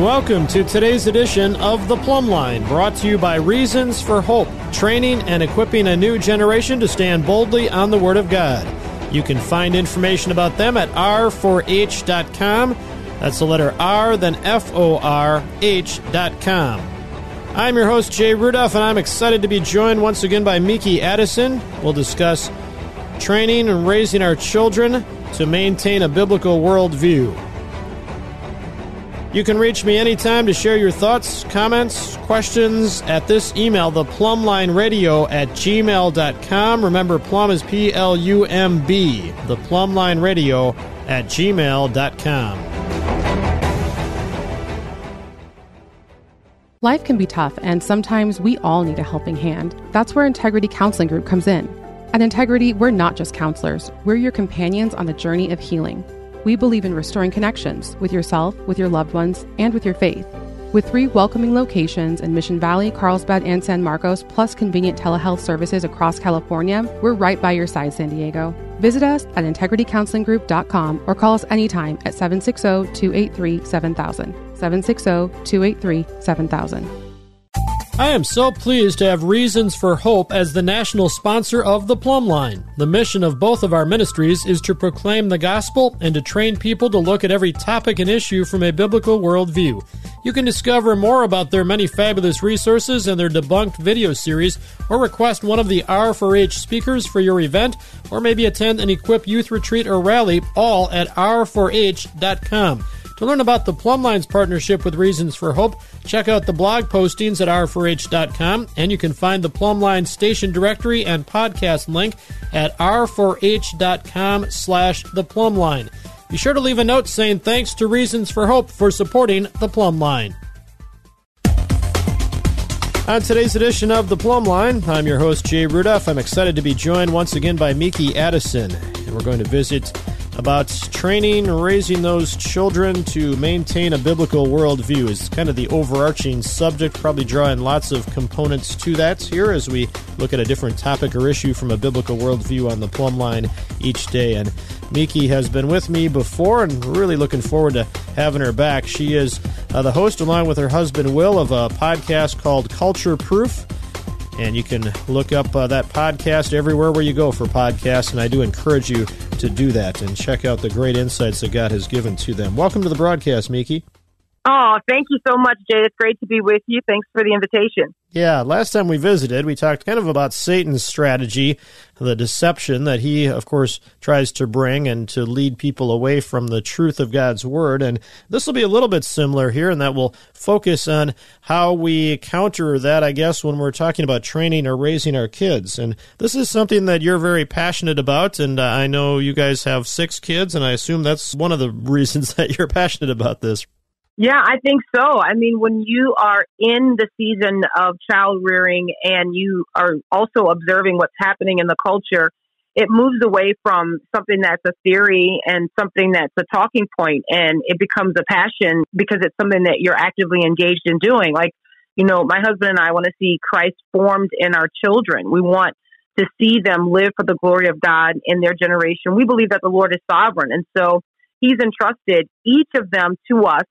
Welcome to today's edition of The Plumb Line, brought to you by Reasons for Hope, training and equipping a new generation to stand boldly on the Word of God. You can find information about them at r4h.com. That's the letter R, then F O R H.com. I'm your host, Jay Rudolph, and I'm excited to be joined once again by Meeke Addison. We'll discuss training and raising our children to maintain a biblical worldview. You can reach me anytime to share your thoughts, comments, questions at this email, theplumblineradio at gmail.com. Remember, plum is P L U M B, theplumblineradio at gmail.com. Life can be tough, and sometimes we all need a helping hand. That's where Integrity Counseling Group comes in. At Integrity, we're not just counselors, we're your companions on the journey of healing. We believe in restoring connections with yourself, with your loved ones, and with your faith. With three welcoming locations in Mission Valley, Carlsbad, and San Marcos, plus convenient telehealth services across California, we're right by your side, San Diego. Visit us at integritycounselinggroup.com or call us anytime at 760 283 7000. 760 283 7000. I am so pleased to have Reasons for Hope as the national sponsor of the Plumb Line. The mission of both of our ministries is to proclaim the gospel and to train people to look at every topic and issue from a biblical worldview. You can discover more about their many fabulous resources and their debunked video series, or request one of the R4H speakers for your event, or maybe attend an Equip Youth Retreat or Rally, all at r4h.com. To learn about the Plumbline partnership with Reasons for Hope, check out the blog postings at r4h.com, and you can find the Plumbline station directory and podcast link at r4h.com slash the Plumbline. Be sure to leave a note saying thanks to Reasons for Hope for supporting the Plumbline. On today's edition of The Plumb Line, I'm your host, Jay Rudolph. I'm excited to be joined once again by Meeke Addison, and we're going to visit about training, raising those children to maintain a biblical worldview is kind of the overarching subject, probably drawing lots of components to that here as we look at a different topic or issue from a biblical worldview on the plumb line each day. And Meeke has been with me before and really looking forward to having her back. She is uh, the host, along with her husband Will, of a podcast called Culture Proof. And you can look up uh, that podcast everywhere where you go for podcasts. And I do encourage you to do that and check out the great insights that God has given to them. Welcome to the broadcast, Meeke. Oh, thank you so much, Jay. It's great to be with you. Thanks for the invitation. Yeah, last time we visited, we talked kind of about Satan's strategy, the deception that he, of course, tries to bring and to lead people away from the truth of God's Word. And this will be a little bit similar here, and that will focus on how we counter that, I guess, when we're talking about training or raising our kids. And this is something that you're very passionate about, and uh, I know you guys have six kids, and I assume that's one of the reasons that you're passionate about this. Yeah, I think so. I mean, when you are in the season of child rearing and you are also observing what's happening in the culture, it moves away from something that's a theory and something that's a talking point and it becomes a passion because it's something that you're actively engaged in doing. Like, you know, my husband and I want to see Christ formed in our children. We want to see them live for the glory of God in their generation. We believe that the Lord is sovereign. And so he's entrusted each of them to us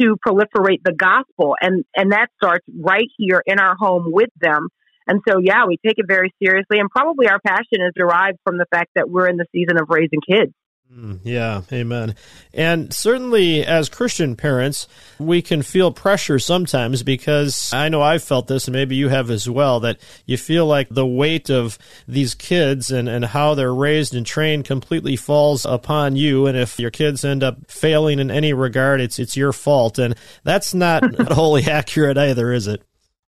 to proliferate the gospel. And and that starts right here in our home with them. And so yeah we take it very seriously. And probably our passion is derived from the fact that we're in the season of raising kids Mm, yeah, amen. And certainly as Christian parents, we can feel pressure sometimes because I know I've felt this and maybe you have as well that you feel like the weight of these kids and, and how they're raised and trained completely falls upon you. And if your kids end up failing in any regard, it's, it's your fault. And that's not wholly accurate either, is it?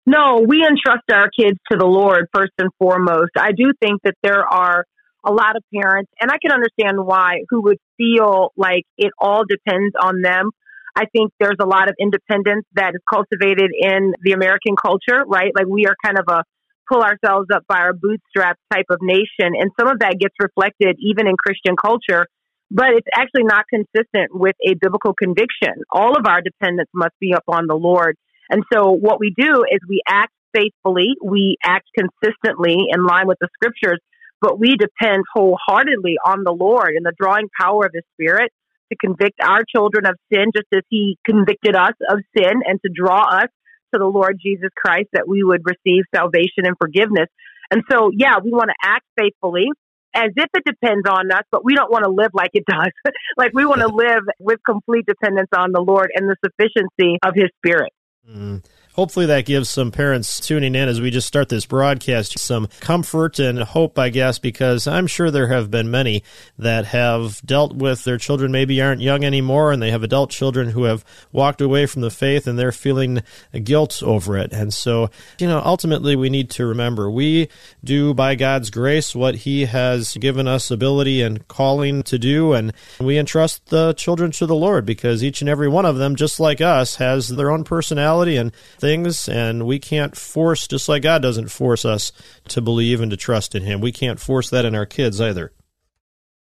No, we entrust our kids to the Lord first and foremost. I do think that there are a lot of parents, and I can understand why, who would feel like it all depends on them. I think there's a lot of independence that is cultivated in the American culture, right? Like we are kind of a pull ourselves up by our bootstraps type of nation. And some of that gets reflected even in Christian culture, but it's actually not consistent with a biblical conviction. All of our dependence must be upon the Lord. And so what we do is we act faithfully, we act consistently in line with the scriptures, but we depend wholeheartedly on the Lord and the drawing power of His Spirit to convict our children of sin, just as He convicted us of sin, and to draw us to the Lord Jesus Christ that we would receive salvation and forgiveness. And so, yeah, we want to act faithfully as if it depends on us, but we don't want to live like it does. like we want to live with complete dependence on the Lord and the sufficiency of His Spirit. Mm hopefully that gives some parents tuning in as we just start this broadcast some comfort and hope, I guess, because I'm sure there have been many that have dealt with their children maybe aren't young anymore and they have adult children who have walked away from the faith and they're feeling guilt over it. And so, you know, ultimately we need to remember we do by God's grace what He has given us ability and calling to do, and we entrust the children to the Lord because each and every one of them, just like us, has their own personality and things, and we can't force, just like God doesn't force us to believe and to trust in Him. We can't force that in our kids either.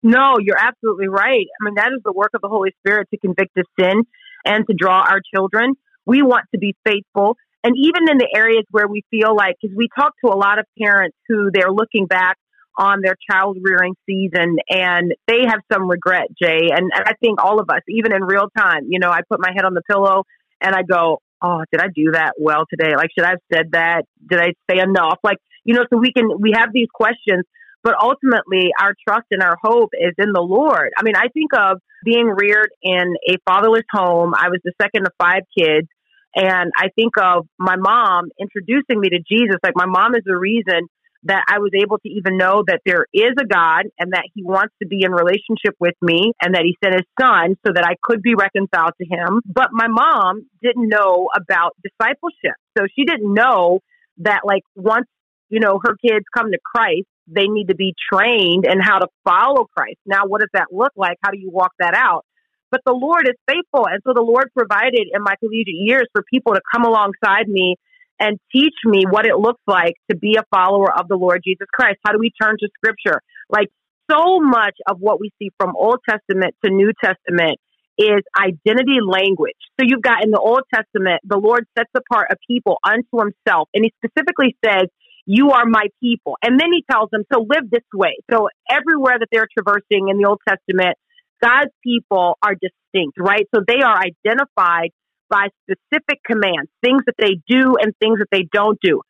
No, you're absolutely right. I mean, that is the work of the Holy Spirit to convict of sin and to draw our children. We want to be faithful. And even in the areas where we feel like, because we talk to a lot of parents who they're looking back on their child rearing season and they have some regret, Jay. And I think all of us, even in real time, you know, I put my head on the pillow and I go, oh, did I do that well today? Like, should I have said that? Did I say enough? Like, you know, so we can, we have these questions, but ultimately our trust and our hope is in the Lord. I mean, I think of being reared in a fatherless home. I was the second of five kids. And I think of my mom introducing me to Jesus. Like, my mom is the reason that I was able to even know that there is a God and that He wants to be in relationship with me and that He sent His Son so that I could be reconciled to Him. But my mom didn't know about discipleship. So she didn't know that, like, once, you know, her kids come to Christ, they need to be trained in how to follow Christ. Now, what does that look like? How do you walk that out? But the Lord is faithful. And so the Lord provided in my collegiate years for people to come alongside me and teach me what it looks like to be a follower of the Lord Jesus Christ. How do we turn to scripture? Like so much of what we see from Old Testament to New Testament is identity language. So you've got in the Old Testament, the Lord sets apart a people unto himself. And he specifically says, you are my people. And then he tells them, so live this way. So everywhere that they're traversing in the Old Testament, God's people are distinct, right? So they are identified by specific commands, things that they do and things that they don't do.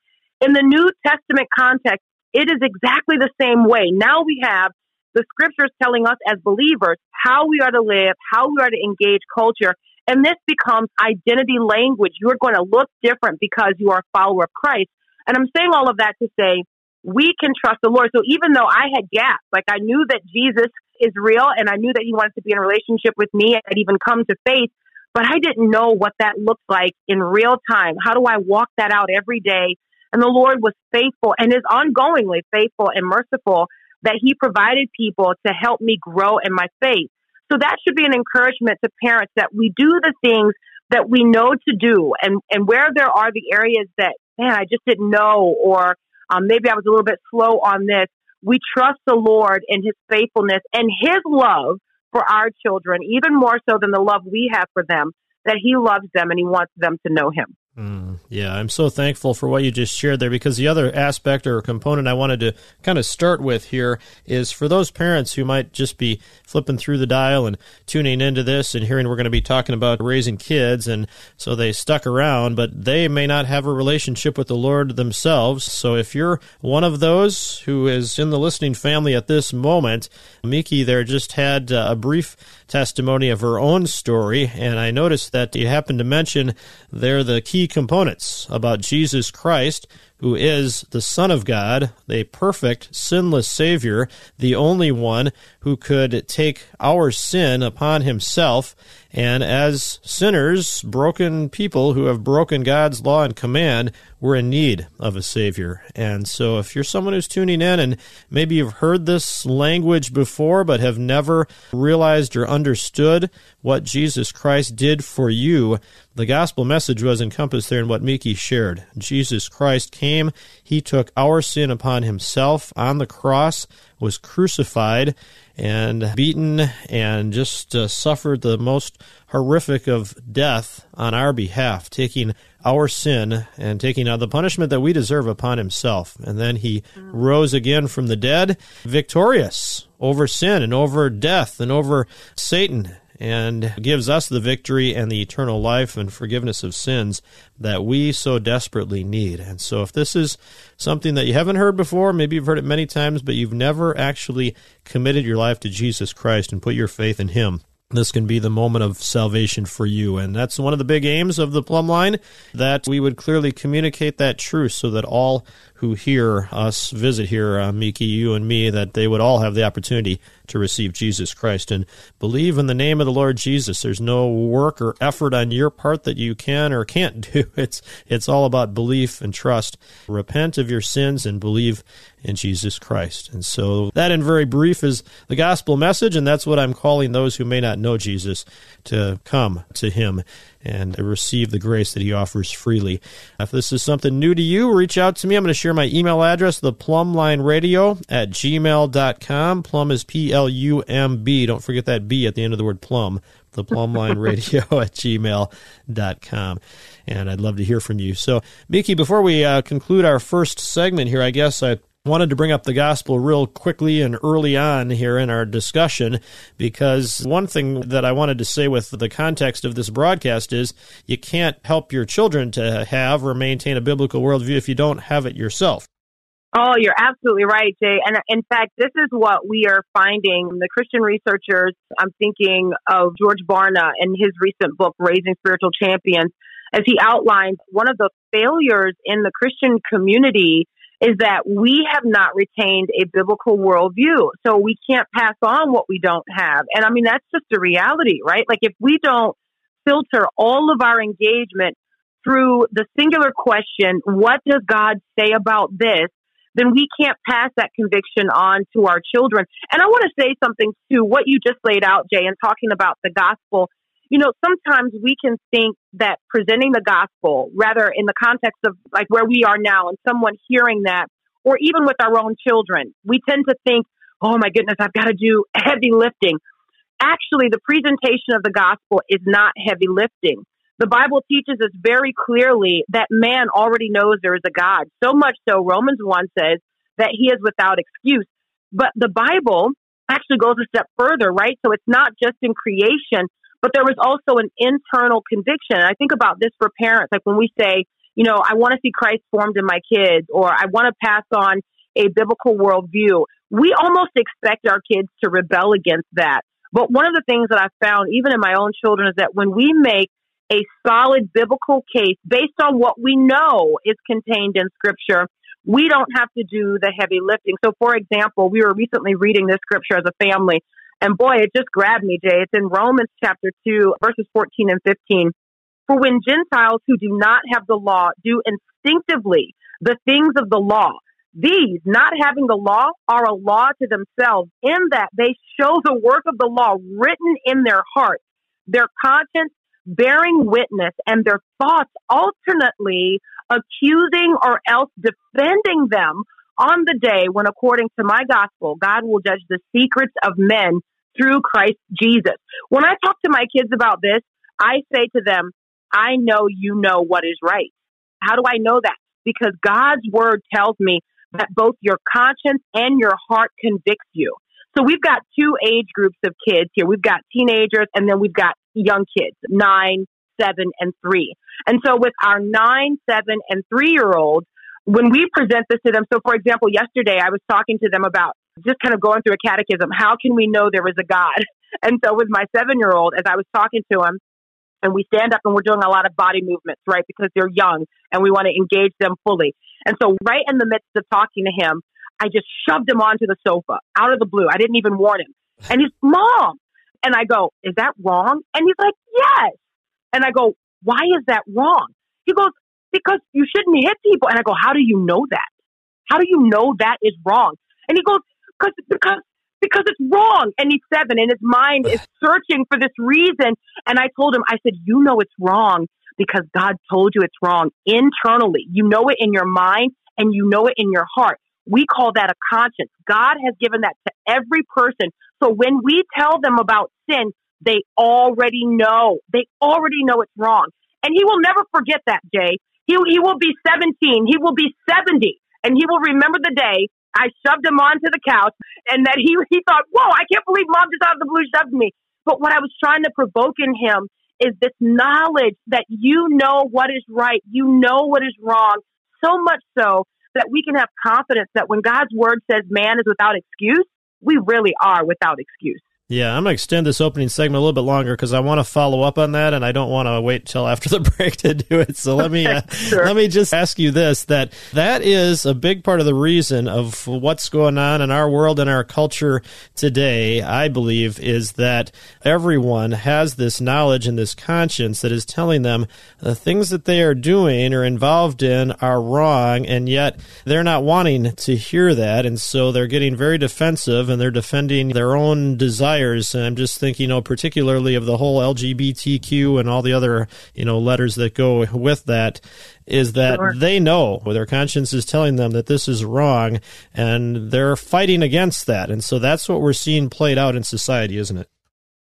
In the New Testament context, it is exactly the same way. Now we have the scriptures telling us as believers how we are to live, how we are to engage culture. And this becomes identity language. You're going to look different because you are a follower of Christ. And I'm saying all of that to say we can trust the Lord. So even though I had gaps, like I knew that Jesus is real and I knew that he wanted to be in a relationship with me, I'd even come to faith but I didn't know what that looked like in real time. How do I walk that out every day? And the Lord was faithful and is ongoingly faithful and merciful that He provided people to help me grow in my faith. So that should be an encouragement to parents that we do the things that we know to do and, and where there are the areas that, man, I just didn't know, or um, maybe I was a little bit slow on this. We trust the Lord and His faithfulness and His love for our children, even more so than the love we have for them, that He loves them and He wants them to know Him. Mm, yeah, I'm so thankful for what you just shared there because the other aspect or component I wanted to kind of start with here is for those parents who might just be flipping through the dial and tuning into this and hearing we're going to be talking about raising kids, and so they stuck around, but they may not have a relationship with the Lord themselves. So if you're one of those who is in the listening family at this moment, Meeke there just had uh, a brief testimony of her own story, and I noticed that you happened to mention there the key components about Jesus Christ who is the Son of God, the perfect, sinless Savior, the only one who could take our sin upon himself. And as sinners, broken people who have broken God's law and command, we're in need of a Savior. And so, if you're someone who's tuning in and maybe you've heard this language before but have never realized or understood what Jesus Christ did for you, the gospel message was encompassed there in what Meeke shared. Jesus Christ came, He took our sin upon Himself on the cross, was crucified, and beaten, and just uh, suffered the most horrific of death on our behalf, taking our sin and taking out the punishment that we deserve upon himself. And then he rose again from the dead, victorious over sin and over death and over Satan and gives us the victory and the eternal life and forgiveness of sins that we so desperately need. And so, if this is something that you haven't heard before, maybe you've heard it many times, but you've never actually committed your life to Jesus Christ and put your faith in Him, this can be the moment of salvation for you. And that's one of the big aims of the plumb line that we would clearly communicate that truth so that all who hear us visit here, uh, Meeke, you and me, that they would all have the opportunity to receive Jesus Christ and believe in the name of the Lord Jesus. There's no work or effort on your part that you can or can't do. It's it's all about belief and trust. Repent of your sins and believe in Jesus Christ. And so that in very brief is the gospel message and that's what I'm calling those who may not know Jesus to come to him and receive the grace that he offers freely. If this is something new to you, reach out to me. I'm going to share my email address, the radio at gmail.com. Plum is P L U M B. Don't forget that B at the end of the word plum. The radio at gmail.com. And I'd love to hear from you. So, Meeke, before we uh, conclude our first segment here, I guess I wanted to bring up the gospel real quickly and early on here in our discussion because one thing that I wanted to say with the context of this broadcast is you can't help your children to have or maintain a biblical worldview if you don't have it yourself. Oh, you're absolutely right, Jay. And uh, in fact, this is what we are finding. The Christian researchers, I'm thinking of George Barna and his recent book, Raising Spiritual Champions, as he outlines one of the failures in the Christian community is that we have not retained a biblical worldview. So we can't pass on what we don't have. And I mean, that's just a reality, right? Like if we don't filter all of our engagement through the singular question, what does God say about this? Then we can't pass that conviction on to our children. And I want to say something to what you just laid out, Jay, and talking about the gospel you know, sometimes we can think that presenting the gospel, rather in the context of like where we are now and someone hearing that, or even with our own children, we tend to think, oh my goodness, I've got to do heavy lifting. Actually, the presentation of the gospel is not heavy lifting. The Bible teaches us very clearly that man already knows there is a God. So much so, Romans 1 says that he is without excuse. But the Bible actually goes a step further, right? So it's not just in creation, but there was also an internal conviction. I think about this for parents, like when we say, you know, I want to see Christ formed in my kids, or I want to pass on a biblical worldview. We almost expect our kids to rebel against that. But one of the things that I've found, even in my own children, is that when we make a solid biblical case based on what we know is contained in Scripture, we don't have to do the heavy lifting. So, for example, we were recently reading this scripture as a family, and boy, it just grabbed me, Jay. It's in Romans chapter 2, verses 14 and 15. For when Gentiles who do not have the law do instinctively the things of the law, these, not having the law, are a law to themselves in that they show the work of the law written in their hearts, their conscience bearing witness, and their thoughts alternately accusing or else defending them on the day when, according to my gospel, God will judge the secrets of men through Christ Jesus. When I talk to my kids about this, I say to them, I know you know what is right. How do I know that? Because God's word tells me that both your conscience and your heart convicts you. So we've got two age groups of kids here. We've got teenagers and then we've got young kids, nine, seven, and three. And so with our nine, seven, and three year olds, when we present this to them, so for example, yesterday I was talking to them about just kind of going through a catechism. How can we know there is a God? And so with my seven year old, as I was talking to him, and we stand up and we're doing a lot of body movements, right? Because they're young and we want to engage them fully. And so, right in the midst of talking to him, I just shoved him onto the sofa out of the blue. I didn't even warn him. And he's, Mom. And I go, Is that wrong? And he's like, Yes. And I go, Why is that wrong? He goes, Because you shouldn't hit people. And I go, How do you know that? How do you know that is wrong? And he goes, Cause, because because it's wrong. And he's seven and his mind is searching for this reason. And I told him, I said, you know, it's wrong because God told you it's wrong internally. You know it in your mind and you know it in your heart. We call that a conscience. God has given that to every person. So when we tell them about sin, they already know. They already know it's wrong. And he will never forget that, Jay. He, he will be 17. He will be 70. And he will remember the day I shoved him onto the couch and that he, he thought, whoa, I can't believe mom just out of the blue shoved me. But what I was trying to provoke in him is this knowledge that you know what is right, you know what is wrong, so much so that we can have confidence that when God's word says man is without excuse, we really are without excuse. Yeah, I'm going to extend this opening segment a little bit longer because I want to follow up on that, and I don't want to wait till after the break to do it. So let me uh, sure. let me just ask you this: that that is a big part of the reason of what's going on in our world and our culture today. I believe is that everyone has this knowledge and this conscience that is telling them the things that they are doing or involved in are wrong, and yet they're not wanting to hear that, and so they're getting very defensive and they're defending their own desire And I'm just thinking, you know, particularly of the whole LGBTQ and all the other, you know, letters that go with that is that sure. they know their conscience is telling them that this is wrong and they're fighting against that. And so that's what we're seeing played out in society, isn't it?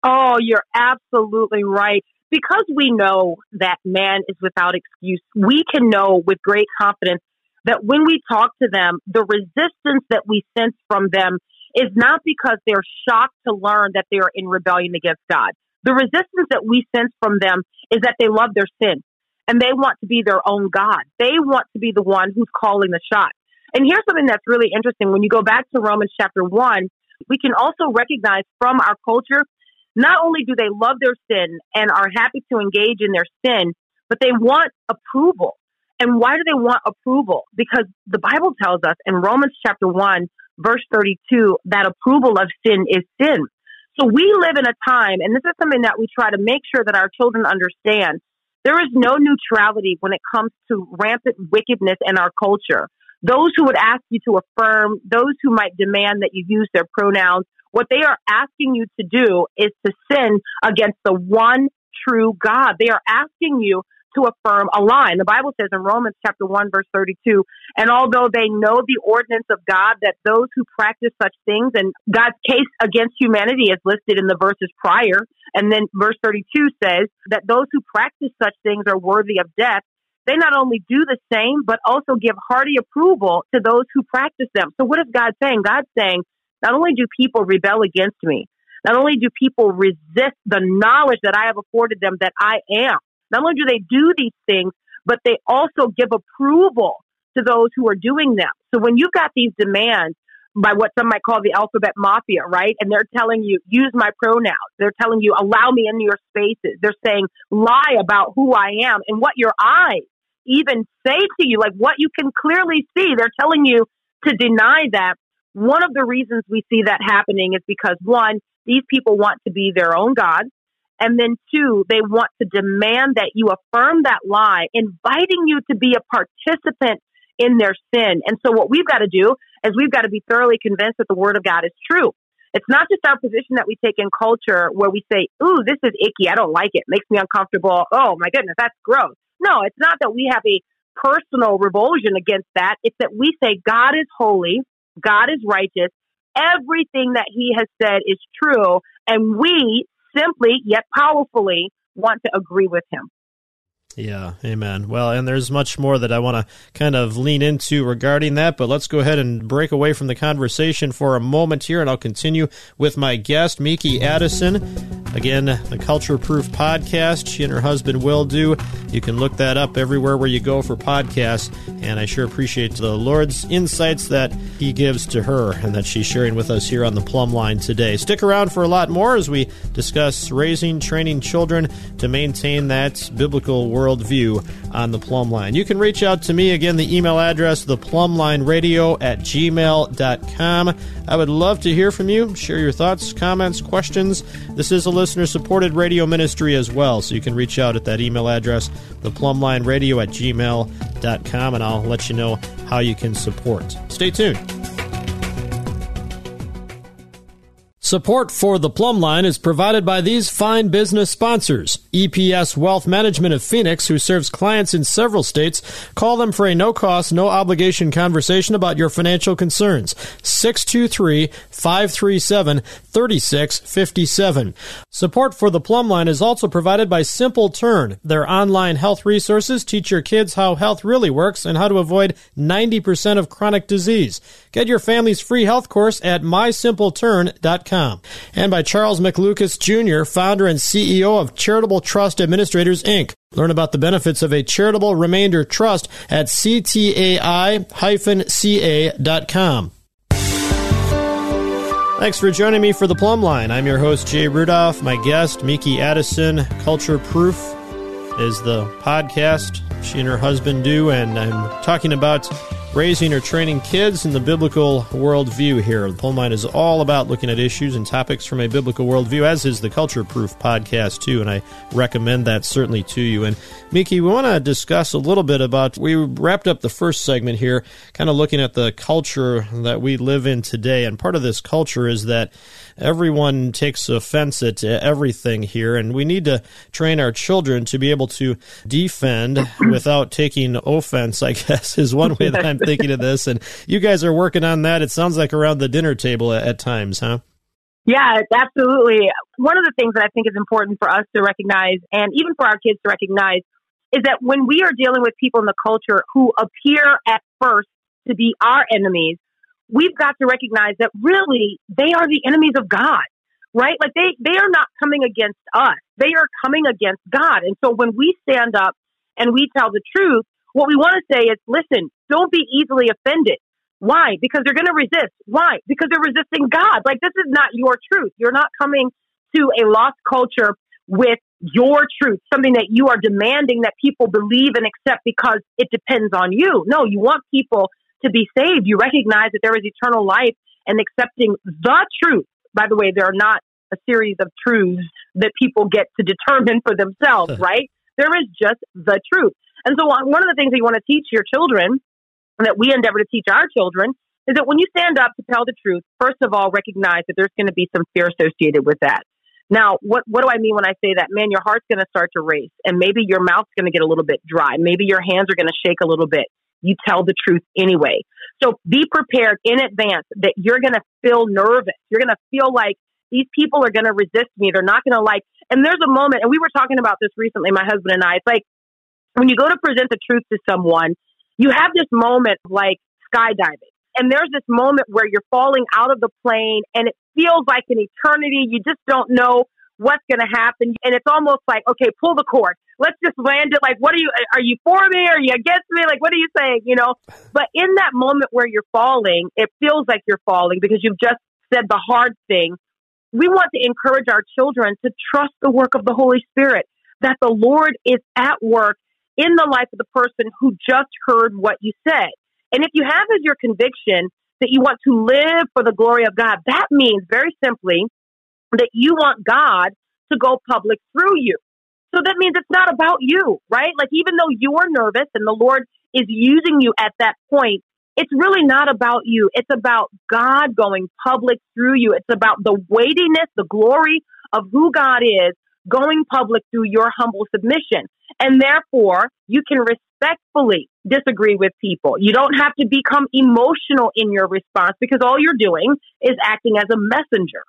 Oh, you're absolutely right. Because we know that man is without excuse, we can know with great confidence that when we talk to them, the resistance that we sense from them is not because they're shocked to learn that they are in rebellion against God. The resistance that we sense from them is that they love their sin and they want to be their own God. They want to be the one who's calling the shot. And here's something that's really interesting. When you go back to Romans chapter one, we can also recognize from our culture, not only do they love their sin and are happy to engage in their sin, but they want approval. And why do they want approval? Because the Bible tells us in Romans chapter 1, verse 32, that approval of sin is sin. So we live in a time, and this is something that we try to make sure that our children understand. There is no neutrality when it comes to rampant wickedness in our culture. Those who would ask you to affirm, those who might demand that you use their pronouns, what they are asking you to do is to sin against the one true God. They are asking you to affirm a line. The Bible says in Romans chapter 1 verse 32, and although they know the ordinance of God that those who practice such things and God's case against humanity is listed in the verses prior, and then verse 32 says that those who practice such things are worthy of death. They not only do the same, but also give hearty approval to those who practice them. So what is God saying? God's saying, not only do people rebel against me, not only do people resist the knowledge that I have afforded them that I am, not only do they do these things, but they also give approval to those who are doing them. So when you've got these demands by what some might call the alphabet mafia, right? And they're telling you, use my pronouns. They're telling you, allow me into your spaces. They're saying, lie about who I am and what your eyes even say to you, like what you can clearly see. They're telling you to deny that. One of the reasons we see that happening is because one, these people want to be their own God. And then two, they want to demand that you affirm that lie, inviting you to be a participant in their sin. And so what we've got to do is we've got to be thoroughly convinced that the word of God is true. It's not just our position that we take in culture where we say, ooh, this is icky. I don't like it. it makes me uncomfortable. Oh my goodness, that's gross. No, it's not that we have a personal revulsion against that. It's that we say God is holy. God is righteous. Everything that he has said is true. And we simply yet powerfully want to agree with him. Yeah, amen. Well, and there's much more that I want to kind of lean into regarding that, but let's go ahead and break away from the conversation for a moment here, and I'll continue with my guest, Meeke Addison, Again, the Culture Proof podcast, she and her husband Will do. You can look that up everywhere where you go for podcasts. And I sure appreciate the Lord's insights that He gives to her and that she's sharing with us here on the Plumb Line today. Stick around for a lot more as we discuss raising, training children to maintain that biblical worldview on the Plumb Line. You can reach out to me again, the email address, theplumblineradio at gmail.com. I would love to hear from you. Share your thoughts, comments, questions. This is a listener supported radio ministry as well, so you can reach out at that email address, theplumblineradio at gmail.com, and I'll let you know how you can support. Stay tuned. Support for the Plumb Line is provided by these fine business sponsors. EPS Wealth Management of Phoenix, who serves clients in several states. Call them for a no cost, no obligation conversation about your financial concerns. 623 537 3657. Support for the Plumb Line is also provided by Simple Turn. Their online health resources teach your kids how health really works and how to avoid 90% of chronic disease. Get your family's free health course at mysimpleturn.com. And by Charles McLucas Jr., founder and CEO of Charitable Trust Administrators, Inc. Learn about the benefits of a charitable remainder trust at ctai-ca.com. Thanks for joining me for the Plumb Line. I'm your host, Jay Rudolph. My guest, Meeke Addison, Culture Proof is the podcast she and her husband do, and I'm talking about raising or training kids in the biblical worldview here. The Plumb Line is all about looking at issues and topics from a biblical worldview, as is the Culture Proof podcast, too, and I recommend that certainly to you. And Meeke, we want to discuss a little bit about, we wrapped up the first segment here, kind of looking at the culture that we live in today, and part of this culture is that everyone takes offense at everything here, and we need to train our children to be able to defend without taking offense, I guess, is one way that I'm thinking of this. And you guys are working on that. It sounds like around the dinner table at, at times, huh? Yeah, absolutely. One of the things that I think is important for us to recognize, and even for our kids to recognize, is that when we are dealing with people in the culture who appear at first to be our enemies, we've got to recognize that really they are the enemies of God, right? Like they, they are not coming against us. They are coming against God. And so when we stand up and we tell the truth, what we want to say is, listen, don't be easily offended. Why? Because they're going to resist. Why? Because they're resisting God. Like this is not your truth. You're not coming to a lost culture with your truth, something that you are demanding that people believe and accept because it depends on you. No, you want people to be saved. You recognize that there is eternal life and accepting the truth. By the way, there are not a series of truths that people get to determine for themselves, right? There is just the truth. And so one of the things that you want to teach your children and that we endeavor to teach our children is that when you stand up to tell the truth, first of all, recognize that there's going to be some fear associated with that. Now, what, what do I mean when I say that? Man, your heart's going to start to race and maybe your mouth's going to get a little bit dry. Maybe your hands are going to shake a little bit you tell the truth anyway. So be prepared in advance that you're going to feel nervous. You're going to feel like these people are going to resist me. They're not going to like, and there's a moment, and we were talking about this recently, my husband and I. It's like when you go to present the truth to someone, you have this moment like skydiving. And there's this moment where you're falling out of the plane and it feels like an eternity. You just don't know what's going to happen. And it's almost like, okay, pull the cord. Let's just land it. Like, what are you, are you for me? Are you against me? Like, what are you saying? You know, but in that moment where you're falling, it feels like you're falling because you've just said the hard thing. We want to encourage our children to trust the work of the Holy Spirit, that the Lord is at work in the life of the person who just heard what you said. And if you have as your conviction that you want to live for the glory of God, that means very simply that you want God to go public through you. So that means it's not about you, right? Like even though you are nervous and the Lord is using you at that point, it's really not about you. It's about God going public through you. It's about the weightiness, the glory of who God is going public through your humble submission. And therefore, you can respectfully disagree with people. You don't have to become emotional in your response because all you're doing is acting as a messenger.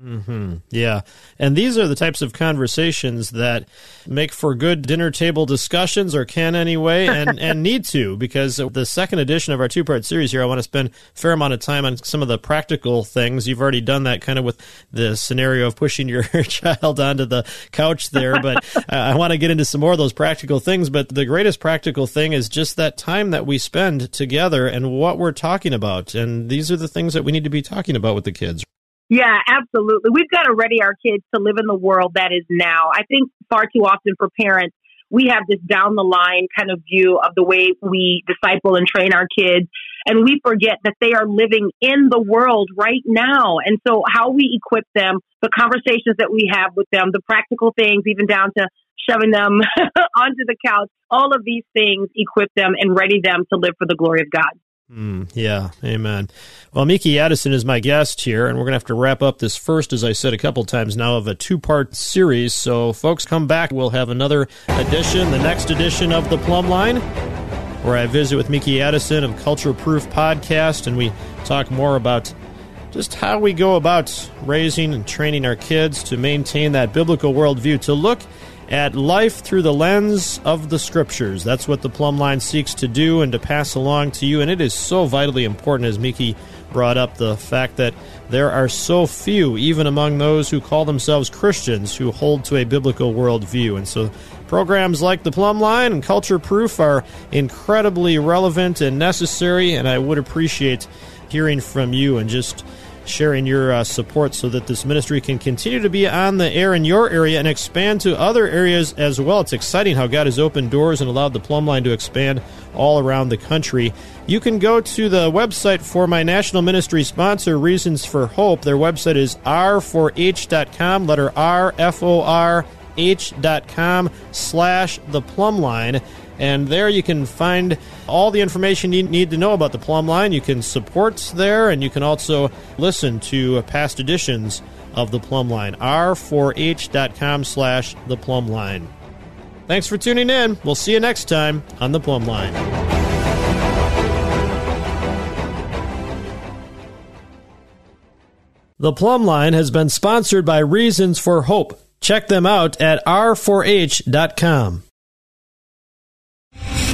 Mm-hmm. Yeah. And these are the types of conversations that make for good dinner table discussions, or can anyway, and, and need to, because the second edition of our two part series here, I want to spend a fair amount of time on some of the practical things. You've already done that kind of with the scenario of pushing your child onto the couch there, but I want to get into some more of those practical things. But the greatest practical thing is just that time that we spend together and what we're talking about. And these are the things that we need to be talking about with the kids. Yeah, absolutely. We've got to ready our kids to live in the world that is now. I think far too often for parents, we have this down the line kind of view of the way we disciple and train our kids. And we forget that they are living in the world right now. And so how we equip them, the conversations that we have with them, the practical things, even down to shoving them onto the couch, all of these things equip them and ready them to live for the glory of God. Mm, yeah, amen. Well, Meeke Addison is my guest here, and we're going to have to wrap up this first, as I said a couple times now, of a two part series. So, folks, come back. We'll have another edition, the next edition of The Plumb Line, where I visit with Meeke Addison of Culture Proof Podcast, and we talk more about just how we go about raising and training our kids to maintain that biblical worldview, to look at life through the lens of the scriptures. That's what the plumb line seeks to do and to pass along to you. And it is so vitally important, as Meeke brought up, the fact that there are so few, even among those who call themselves Christians, who hold to a biblical worldview. And so programs like the Plumb Line and Culture Proof are incredibly relevant and necessary. And I would appreciate hearing from you and just sharing your uh, support so that this ministry can continue to be on the air in your area and expand to other areas as well. It's exciting how God has opened doors and allowed the plumb line to expand all around the country. You can go to the website for my national ministry sponsor, Reasons for Hope. Their website is r4h.com, letter R, F O R H.com slash the plumb line. And there you can find all the information you need to know about the plumb line. You can support there, and you can also listen to past editions of the plumb line. r4h.com slash the plumb line. Thanks for tuning in. We'll see you next time on the plumb line. The Plumb Line has been sponsored by Reasons for Hope. Check them out at r4h.com.